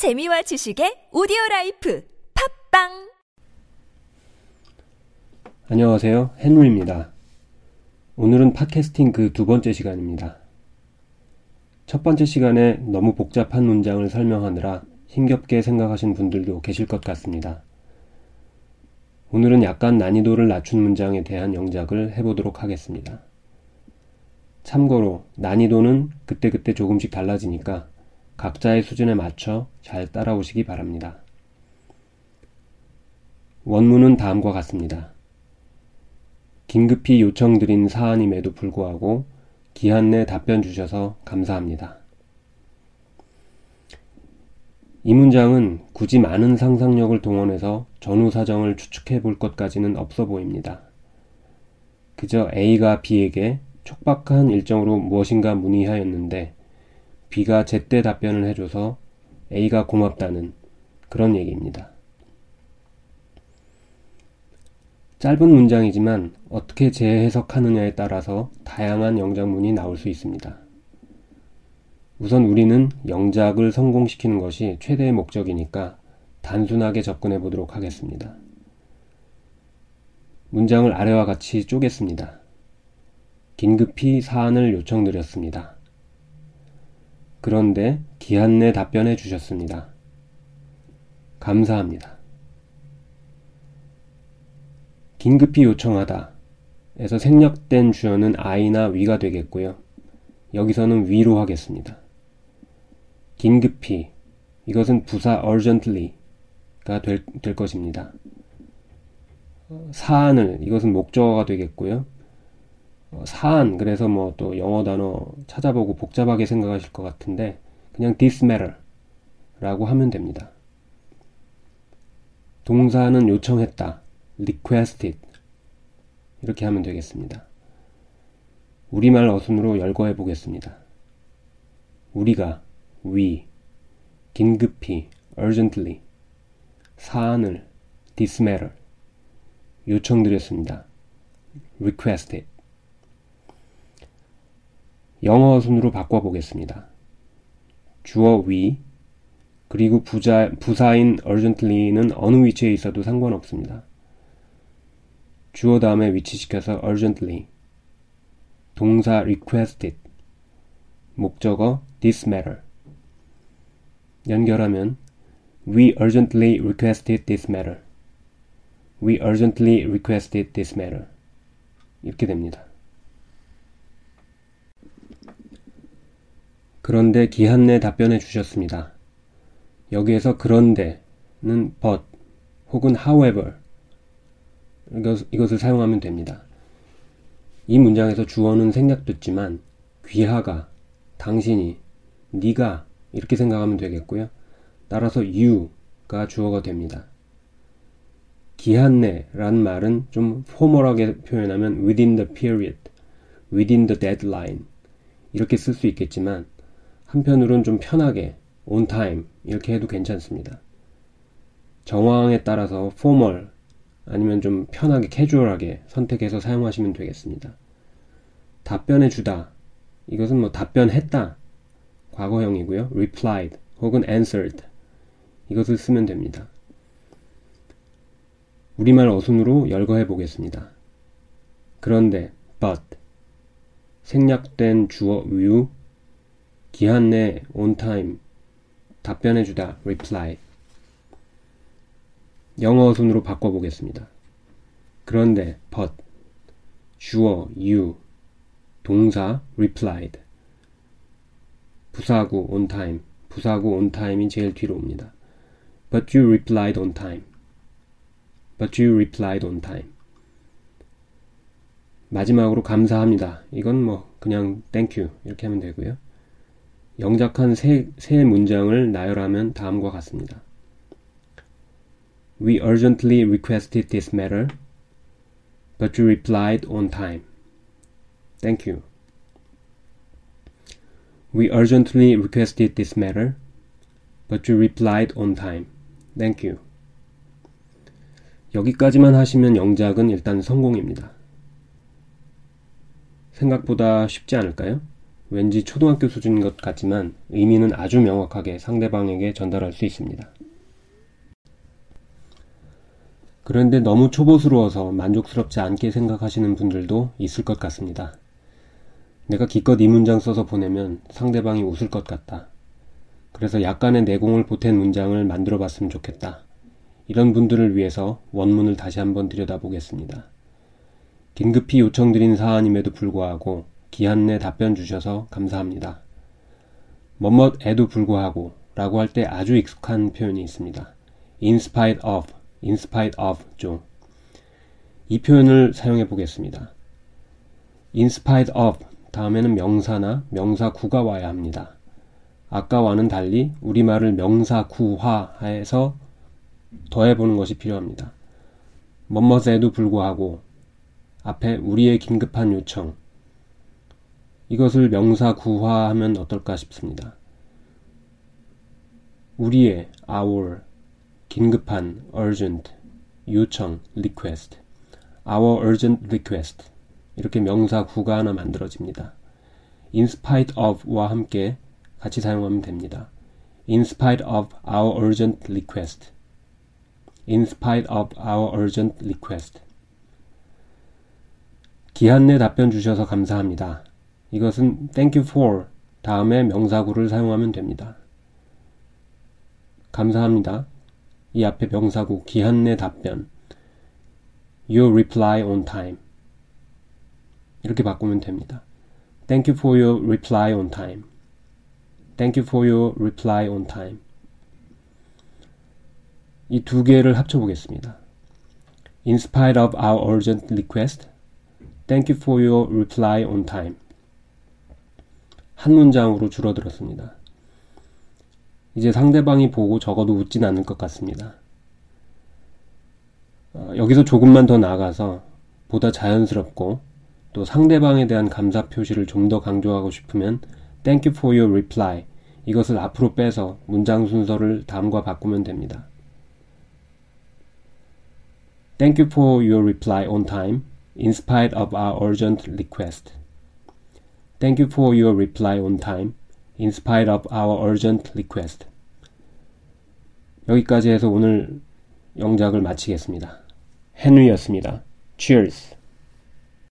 재미와 지식의 오디오 라이프 팟빵 안녕하세요. 헨리입니다. 오늘은 팟캐스팅 그 두 번째 시간입니다. 첫 번째 시간에 너무 복잡한 문장을 설명하느라 힘겹게 생각하신 분들도 계실 것 같습니다. 오늘은 약간 난이도를 낮춘 문장에 대한 영작을 해보도록 하겠습니다. 참고로 난이도는 그때그때 조금씩 달라지니까 각자의 수준에 맞춰 잘 따라오시기 바랍니다. 원문은 다음과 같습니다. 긴급히 요청드린 사안임에도 불구하고 기한 내 답변 주셔서 감사합니다. 이 문장은 굳이 많은 상상력을 동원해서 전후 사정을 추측해 볼 것까지는 없어 보입니다. 그저 A가 B에게 촉박한 일정으로 무엇인가 문의하였는데 B가 제때 답변을 해줘서 A가 고맙다는 그런 얘기입니다. 짧은 문장이지만 어떻게 재해석하느냐에 따라서 다양한 영작문이 나올 수 있습니다. 우선 우리는 영작을 성공시키는 것이 최대의 목적이니까 단순하게 접근해 보도록 하겠습니다. 문장을 아래와 같이 쪼갰습니다. 긴급히 사안을 요청드렸습니다. 그런데 기한 내 답변해 주셨습니다. 감사합니다. 긴급히 요청하다 에서 생략된 주어는 I나 위가 되겠고요. 여기서는 위로 하겠습니다. 긴급히 이것은 부사 urgently가 될, 될 것입니다. 사안을 이것은 목적어가 되겠고요. 어, 사안 그래서 뭐 또 영어 단어 찾아보고 복잡하게 생각하실 것 같은데 그냥 this matter 라고 하면 됩니다. 동사는 요청했다. requested 이렇게 하면 되겠습니다. 우리말 어순으로 열거해 보겠습니다. 우리가 we 긴급히 urgently 사안을 this matter 요청드렸습니다. requested 영어 어순으로 바꿔보겠습니다. 주어 we 그리고 부자, 부사인 urgently는 어느 위치에 있어도 상관없습니다. 주어 다음에 위치시켜서 urgently 동사 requested 목적어 this matter 연결하면 We urgently requested this matter. We urgently requested this matter. 이렇게 됩니다. 그런데 기한 내 답변해 주셨습니다. 여기에서 그런데는 but 혹은 however 이것, 을 사용하면 됩니다. 이 문장에서 주어는 생략됐지만 귀하가, 당신이, 네가 이렇게 생각하면 되겠고요. 따라서 you가 주어가 됩니다. 기한 내라는 말은 좀 포멀하게 표현하면 within the period, within the deadline 이렇게 쓸 수 있겠지만 한편으론 좀 편하게 on time 이렇게 해도 괜찮습니다. 정황에 따라서 formal 아니면 좀 편하게 캐주얼하게 선택해서 사용하시면 되겠습니다. 답변해 주다 이것은 뭐 답변했다 과거형이고요. replied 혹은 answered 이것을 쓰면 됩니다. 우리말 어순으로 열거해 보겠습니다. 그런데 but 생략된 주어 you 기한 내 on time 답변해 주다 reply 영어 어순으로 바꿔 보겠습니다. 그런데 but 주어 you 동사 replied 부사구 on time 부사구 on time이 제일 뒤로 옵니다. But you replied on time. But you replied on time. 마지막으로 감사합니다. 이건 뭐 그냥 thank you 이렇게 하면 되고요. 영작한 세, 세 문장을 나열하면 다음과 같습니다. We urgently requested this matter, but you replied on time. Thank you. We urgently requested this matter, but you replied on time. Thank you. 여기까지만 하시면 영작은 일단 성공입니다. 생각보다 쉽지 않을까요? 왠지 초등학교 수준인 것 같지만 의미는 아주 명확하게 상대방에게 전달할 수 있습니다. 그런데 너무 초보스러워서 만족스럽지 않게 생각하시는 분들도 있을 것 같습니다. 내가 기껏 이 문장 써서 보내면 상대방이 웃을 것 같다. 그래서 약간의 내공을 보탠 문장을 만들어 봤으면 좋겠다. 이런 분들을 위해서 원문을 다시 한번 들여다보겠습니다. 긴급히 요청드린 사안임에도 불구하고 기한 내 답변 주셔서 감사합니다. 뭐뭇에도 불구하고 라고 할 때 아주 익숙한 표현이 있습니다. in spite of, in spite of 죠. 이 표현을 사용해 보겠습니다. in spite of 다음에는 명사나 명사구가 와야 합니다. 아까와는 달리 우리말을 명사구화해서 더해보는 것이 필요합니다. 뭐뭇에도 불구하고 앞에 우리의 긴급한 요청 이것을 명사구화하면 어떨까 싶습니다. 우리의 our 긴급한 urgent 요청 request our urgent request 이렇게 명사 구가 하나 만들어집니다. in spite of와 함께 같이 사용하면 됩니다. in spite of our urgent request. in spite of our urgent request. 기한 내 답변 주셔서 감사합니다. 이것은 thank you for 다음에 명사구를 사용하면 됩니다. 감사합니다. 이 앞에 명사구 기한 내 답변 your reply on time 이렇게 바꾸면 됩니다. Thank you for your reply on time. Thank you for your reply on time. 이 두 개를 합쳐보겠습니다. In spite of our urgent request, thank you for your reply on time. 한 문장으로 줄어들었습니다. 이제 상대방이 보고 적어도 웃진 않을 것 같습니다. 어, 여기서 조금만 더 나아가서 보다 자연스럽고 또 상대방에 대한 감사 표시를 좀 더 강조하고 싶으면 Thank you for your reply 이것을 앞으로 빼서 문장 순서를 다음과 바꾸면 됩니다. Thank you for your reply on time in spite of our urgent request. Thank you for your reply on time in spite of our urgent request. 여기까지 해서 오늘 영작을 마치겠습니다. 헨리였습니다. Cheers!